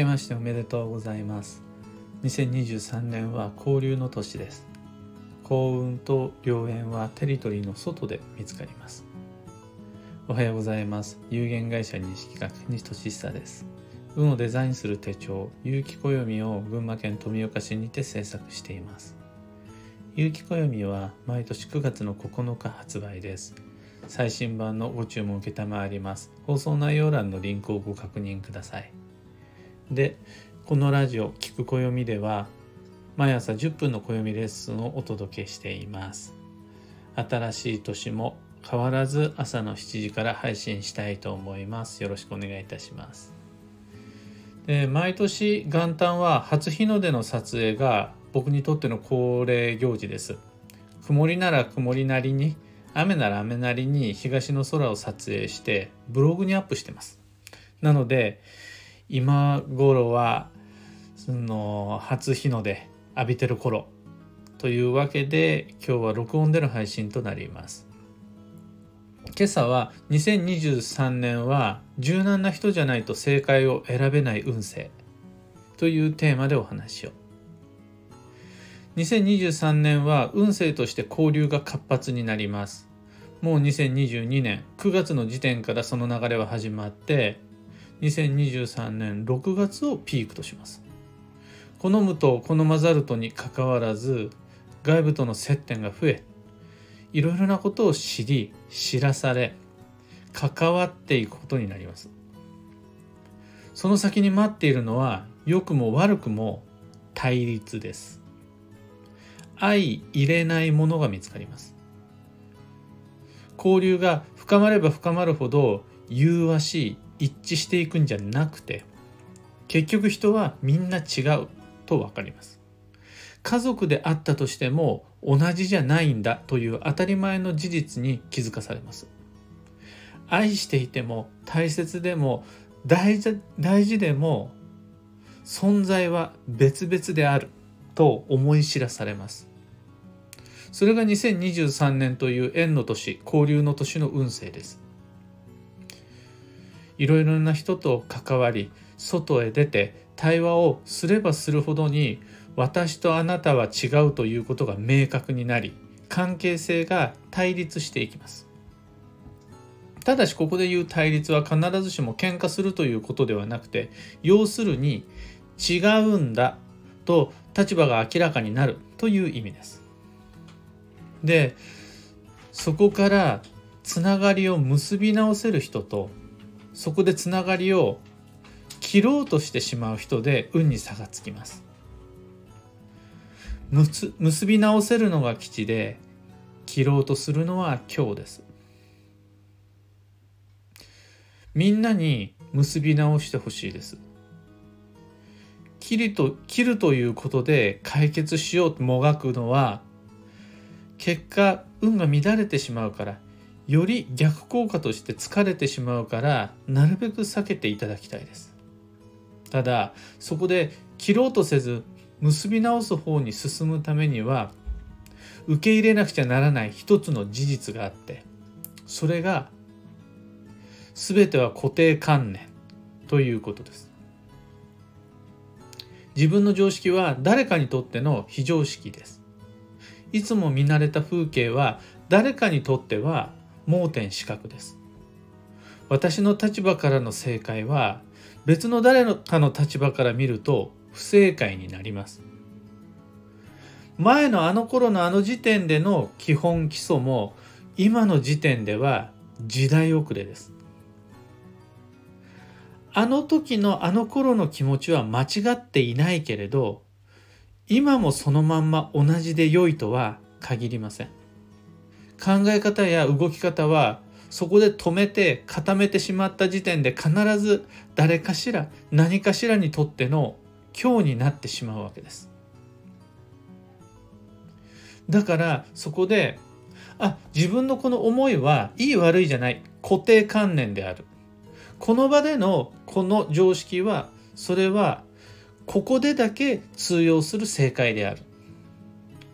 けましておめでとうございます。2023年は交流の年です。幸運と良縁はテリトリーの外で見つかります。おはようございます。有限会社西企画西俊久です。運をデザインする手帳有機暦を群馬県富岡市にて制作しています。有機暦は毎年9月の9日発売です。最新版のご注文承ります。放送内容欄のリンクをご確認ください。でこのラジオ「聞く暦」では毎朝10分の暦レッスンをお届けしています。新しい年も変わらず朝の7時から配信したいと思います。よろしくお願いいたします。で毎年元旦は初日の出の撮影が僕にとっての恒例行事です。曇りなら曇りなりに雨なら雨なりに東の空を撮影してブログにアップしてます。なので今頃はその初日の出浴びてる頃というわけで今日は録音での配信となります。今朝は2023年は柔軟な人じゃないと正解を選べない運勢というテーマでお話を。2023年は運勢として交流が活発になります。もう2022年9月の時点からその流れは始まって2023年6月をピークとします。好むと好まざるとにかかわらず外部との接点が増えいろいろなことを知り知らされ関わっていくことになります。その先に待っているのは良くも悪くも対立です。相入れないものが見つかります交流が深まれば深まるほど融和しい一致していくんじゃなくて結局人はみんな違うと分かります。家族であったとしても同じじゃないんだという当たり前の事実に気づかされます。愛していても大切でも大事大事でも存在は別々であると思い知らされます。それが2023年という縁の年交流の年の運勢です。いろいろな人と関わり外へ出て対話をすればするほどに私とあなたは違うということが明確になり関係性が対立していきます。ただしここで言う対立は必ずしも喧嘩するということではなくて要するに違うんだと立場が明らかになるという意味です。でそこからつながりを結び直せる人とそこでつながりを切ろうとしてしまう人で運に差がつきます。結び直せるのが吉で切ろうとするのは今日です。みんなに結び直してほしいです。切ると切るということで解決しようともがくのは結果運が乱れてしまうからより逆効果として疲れてしまうからなるべく避けていただきたいです。ただそこで切ろうとせず結び直す方に進むためには受け入れなくちゃならない一つの事実があってそれが全ては固定観念ということです。自分の常識は誰かにとっての非常識です。いつも見慣れた風景は誰かにとっては盲点視覚です。私の立場からの正解は別の誰かの立場から見ると不正解になります。前のあの頃のあの時点での基本基礎も今の時点では時代遅れです。あの時のあの頃の気持ちは間違っていないけれど今もそのまんま同じで良いとは限りません。考え方や動き方はそこで止めて固めてしまった時点で必ず誰かしら何かしらにとっての今日になってしまうわけですだからそこであ自分のこの思いはいい悪いじゃない固定観念であるこの場でのこの常識はそれはここでだけ通用する正解である。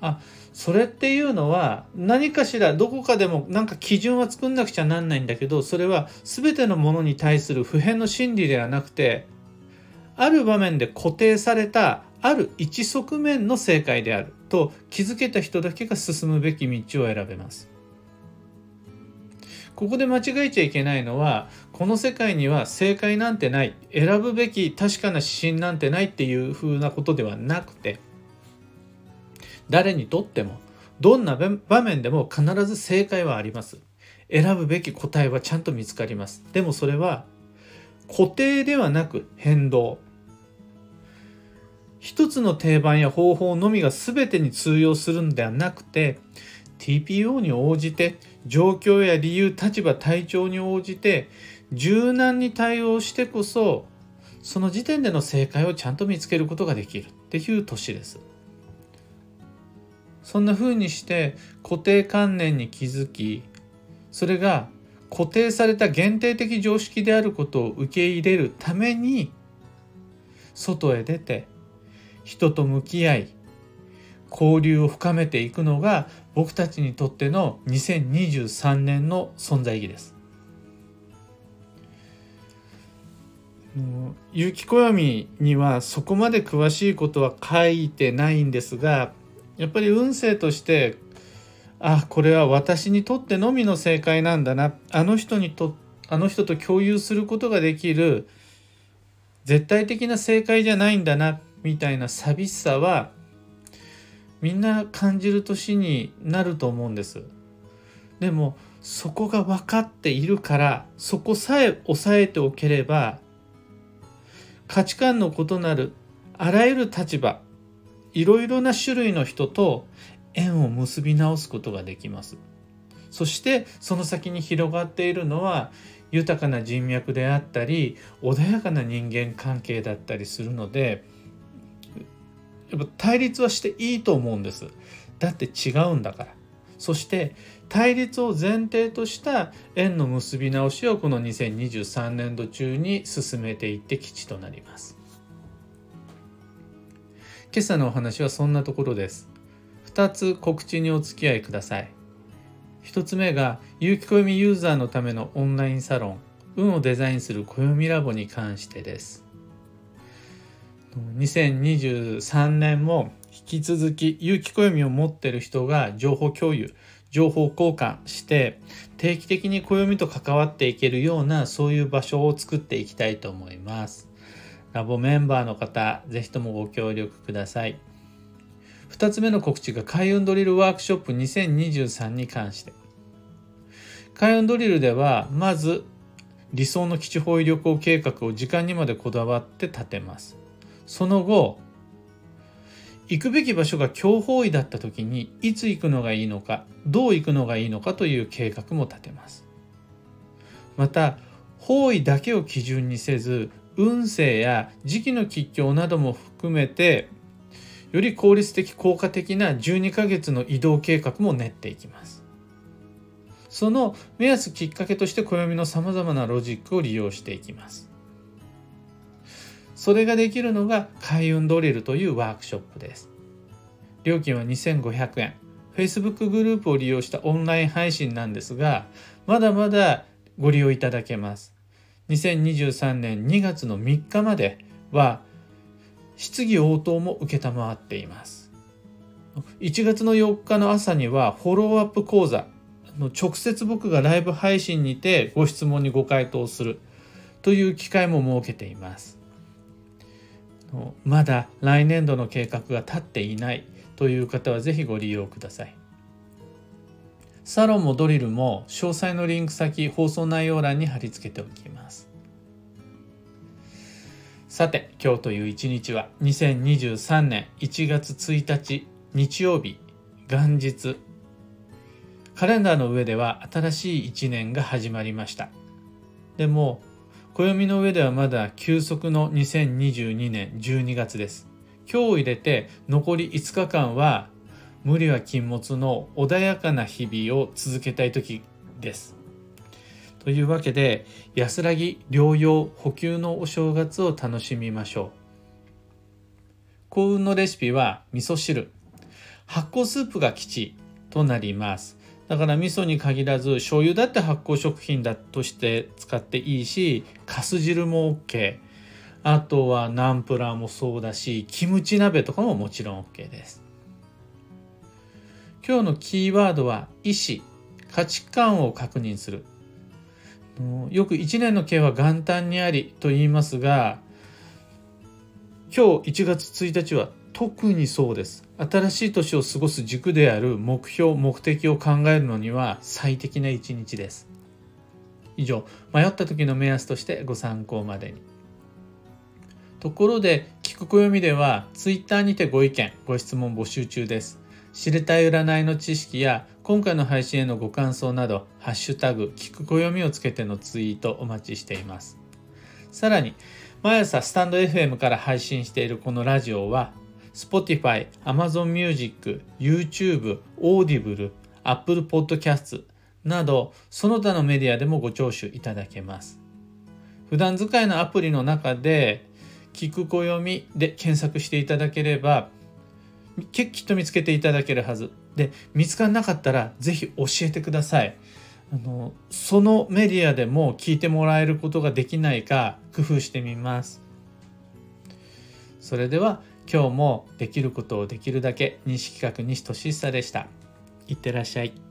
あそれっていうのは何かしらどこかでもなんか基準は作んなくちゃなんないんだけどそれは全てのものに対する普遍の真理ではなくてある場面で固定されたある一側面の正解であると気づけた人だけが進むべき道を選べます。ここで間違えちゃいけないのはこの世界には正解なんてない選ぶべき確かな指針なんてないっていう風なことではなくて誰にとってもどんな場面でも必ず正解はあります。選ぶべき答えはちゃんと見つかります。でもそれは固定ではなく変動。一つの定番や方法のみが全てに通用するんではなくて TPO に応じて状況や理由立場体調に応じて柔軟に対応してこそその時点での正解をちゃんと見つけることができるっていう年です。そんな風にして固定観念に気づきそれが固定された限定的常識であることを受け入れるために外へ出て人と向き合い交流を深めていくのが僕たちにとっての2023年の存在意義です。有機暦にはそこまで詳しいことは書いてないんですがやっぱり運勢としてあこれは私にとってのみの正解なんだなあの人にとあの人と共有することができる絶対的な正解じゃないんだなみたいな寂しさはみんな感じる年になると思うんです。でもそこが分かっているからそこさえ抑えておければ価値観の異なるあらゆる立場いろいろな種類の人と縁を結び直すことができます。そしてその先に広がっているのは豊かな人脈であったり穏やかな人間関係だったりするのでやっぱ対立はしていいと思うんです。だって違うんだから。そして対立を前提とした縁の結び直しをこの2023年度中に進めていって基地となります。今朝のお話はそんなところです。2つ告知にお付き合いください。1つ目が有機暦ユーザーのためのオンラインサロン運をデザインする暦ラボに関してです。2023年も引き続き有機暦を持ってる人が情報共有情報交換して定期的に暦と関わっていけるようなそういう場所を作っていきたいと思います。ラボメンバーの方是非ともご協力ください。2つ目の告知が開運ドリルワークショップ2023に関して。開運ドリルではまず理想の基地方位旅行計画を時間にまでこだわって立てます。その後行くべき場所が強方位だった時にいつ行くのがいいのかどう行くのがいいのかという計画も立てます。また方位だけを基準にせず運勢や時期の吉凶なども含めてより効率的効果的な12ヶ月の移動計画も練っていきますその目安きっかけとして暦のさまざまなロジックを利用していきますそれができるのが開運ドリルというワークショップです。料金は2500円。Facebook グループを利用したオンライン配信なんですが、まだまだご利用いただけます。2023年2月の3日までは質疑応答も承っています。1月の4日の朝にはフォローアップ講座の直接僕がライブ配信にてご質問にご回答するという機会も設けています。まだ来年度の計画が立っていないという方は是非ご利用ください。サロンもドリルも詳細のリンク先放送内容欄に貼り付けておきます。さて今日という一日は2023年1月1日日曜日元日カレンダーの上では新しい一年が始まりましたでも暦の上ではまだ休息の2022年12月です。今日入れて残り5日間は無理は禁物の穏やかな日々を続けたい時です。というわけで安らぎ療養補給のお正月を楽しみましょう。幸運のレシピは味噌汁発酵スープが吉となります。だから味噌に限らず醤油だって発酵食品だとして使っていいしかす汁も OK あとはナンプラーもそうだしキムチ鍋とかももちろん OK です今日のキーワードは意思価値観を確認する。よく1年の計は元旦にありと言いますが今日1月1日は特にそうです。新しい年を過ごす軸である目標目的を考えるのには最適な一日です。以上迷った時の目安としてご参考までに。ところで聞く暦では Twitter にてご意見ご質問募集中です。知りたい占いの知識や今回の配信へのご感想など「ハッシュタグ聞く暦」をつけてのツイートお待ちしています。さらに毎朝スタンド FM から配信しているこのラジオは Spotify、Amazon Music、YouTube、Audible、Apple Podcast などその他のメディアでもご聴取いただけます。普段使いのアプリの中で聞く暦で検索していただければきっと見つけていただけるはず。で見つからなかったら是非教えてください。あのそのメディアでも聞いてもらえることができないか工夫してみます。それでは今日もできることをできるだけ西企画西俊久でした。いってらっしゃい。